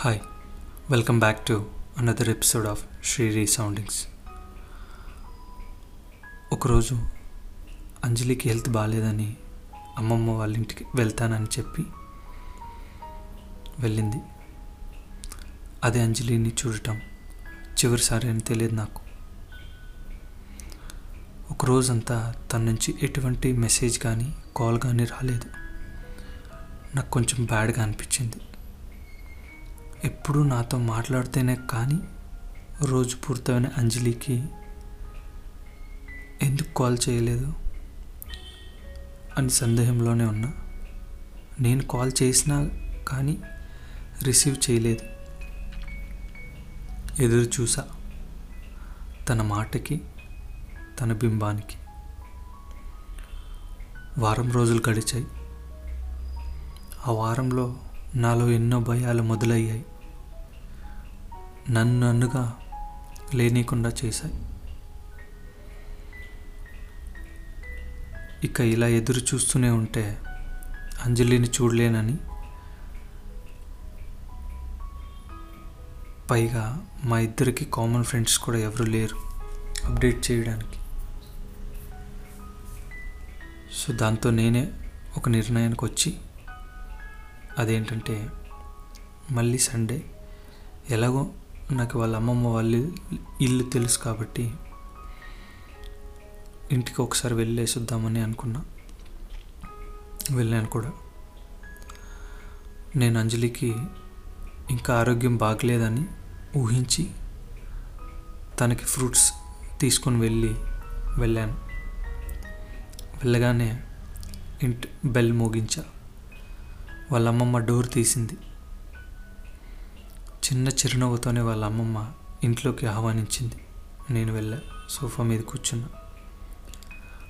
Hi welcome back to another episode of Sri resoundings ఒకరోజు అంజలికి health బాగాలేదని అమ్మమ్మ వాళ్ళ ఇంటికి వెళ్తానని చెప్పి వెళ్ళింది. అదే అంజలిని చూడటం చివరిసారి అని తెలియదు నాకు. ఒకరోజంతా తన నుంచి ఎటువంటి మెసేజ్ కానీ కాల్ కానీ రాలేదు. నాకు కొంచెం బ్యాడ్గా అనిపించింది. ఎప్పుడు నాతో మాట్లాడితేనే కానీ రోజు పూర్తయిన అంజలికి ఎందుకు కాల్ చేయలేదు అని సందేహంలోనే ఉన్నా. నేను కాల్ చేసినా కానీ రిసీవ్ చేయలేదు. ఎదురు చూసా తన మాటకి తన బింబానికి. వారం రోజులు గడిచాయి. ఆ వారంలో నాలో ఎన్నో భయాలు మొదలయ్యాయి. నన్ను నన్నుగా లేనీకుండా చేశాయి. ఇక ఇలా ఎదురు చూస్తూనే ఉంటే అంజలిని చూడలేనని పైగా మా ఇద్దరికి కామన్ ఫ్రెండ్స్ కూడా ఎవరు లేరు అప్డేట్ చేయడానికి. సో దాంతో నేనే ఒక నిర్ణయానికి వచ్చి అదేంటంటే మళ్ళీ సండే ఎలాగో నాకు వాళ్ళ అమ్మమ్మ వాళ్ళ ఇల్లు తెలుసు కాబట్టి ఇంటికి ఒకసారి వెళ్ళేసి వద్దామని అనుకున్నా. వెళ్ళాను కూడా. నేను అంజలికి ఇంకా ఆరోగ్యం బాగలేదని ఊహించి తనకి ఫ్రూట్స్ తీసుకొని వెళ్ళి వెళ్ళాను. వెళ్ళగానే ఇంటి బెల్ మోగించా. వాళ్ళ అమ్మమ్మ డోర్ తీసింది. చిన్న చిరునవ్వుతోనే వాళ్ళ అమ్మమ్మ ఇంట్లోకి ఆహ్వానించింది. నేను వెళ్ళా సోఫా మీద కూర్చున్నా.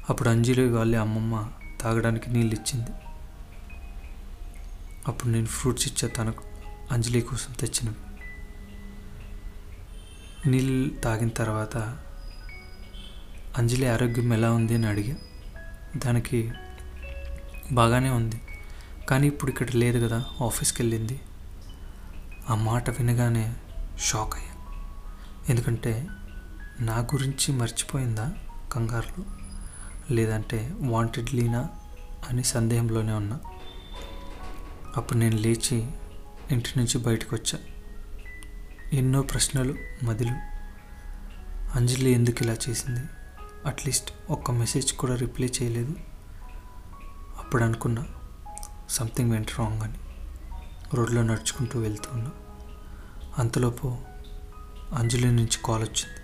అప్పుడు అంజలి వాళ్ళ అమ్మమ్మ తాగడానికి నీళ్ళు ఇచ్చింది అప్పుడు నేను ఫ్రూట్స్ ఇచ్చా తనకు అంజలి కోసం తెచ్చినవి నీళ్ళు తాగిన తర్వాత అంజలి ఆరోగ్యం ఎలా ఉంది అని అడిగా. దానికి బాగానే ఉంది కానీ ఇప్పుడు ఇక్కడ లేదు కదా ఆఫీస్కి వెళ్ళింది. ఆ మాట వినగానే షాక్ అయ్యా. ఎందుకంటే నా గురించి మర్చిపోయిందా కంగారులో? లేదంటే వాంటెడ్ లీనా అని సందేహంలోనే ఉన్నా? అప్పుడు నేను లేచి ఇంటి నుంచి బయటకు వచ్చా. ఎన్నో ప్రశ్నలు మదిలు. అంజలి ఎందుకు ఇలా చేసింది? అట్లీస్ట్ ఒక్క మెసేజ్ కూడా రిప్లై చేయలేదు. అప్పుడు అనుకున్నా సంథింగ్ వెంట రాంగ్ అని. రోడ్లో నడుచుకుంటూ వెళ్తూ ఉన్నా. అంతలోపు అంజలి నుంచి కాల్ వచ్చింది.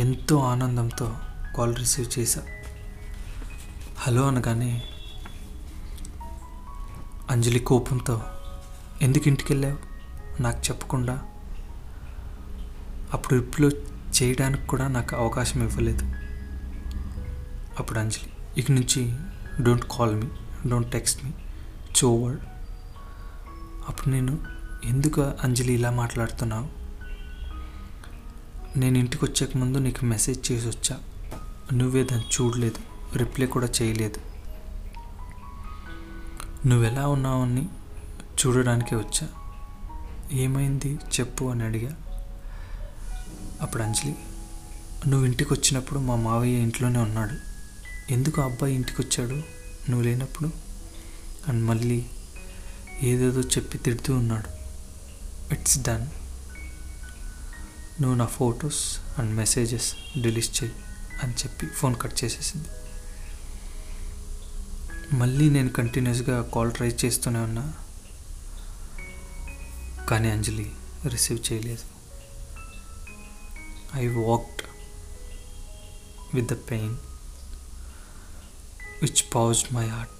ఎంతో ఆనందంతో కాల్ రిసీవ్ చేశా. హలో అనగానే అంజలి కోపంతో ఎందుకు ఇంటికి వెళ్ళావు నాకు చెప్పకుండా. అప్పుడు రిప్లో చేయడానికి కూడా నాకు అవకాశం ఇవ్వలేదు. అప్పుడు అంజలి ఇక నుంచి don't call me don't text me coward అప్పుడు నేను ఎందుకు అంజలి ఇలా మాట్లాడుతున్నావు? నేను ఇంటికి వచ్చాక ముందు నీకు మెసేజ్ చేసి వచ్చా. నువ్వే దాన్ని చూడలేదు రిప్లై కూడా చేయలేదు. నువ్వు ఎలా ఉన్నావని చూడడానికే వచ్చా. ఏమైంది చెప్పు అని అడిగా. అప్పుడు అంజలి నువ్వు ఇంటికి వచ్చినప్పుడు మా మావయ్య ఇంట్లోనే ఉన్నాడు. ఎందుకు ఆ అబ్బాయి ఇంటికి వచ్చాడు? నువ్వు లేనప్పుడు? అండ్ మళ్ళీ ఏదేదో చెప్పి తిడుతూ ఉన్నాడు. ఇట్స్ డన్ నువ్వు నా ఫొటోస్ అండ్ మెసేజెస్ డిలీట్ చేయి అని చెప్పి ఫోన్ కట్ చేసేసింది. మళ్ళీ నేను కంటిన్యూస్గా కాల్ ట్రై చేస్తూనే ఉన్నా. కానీ అంజలి రిసీవ్ చేయలేదు. I walked with the pain which paused my heart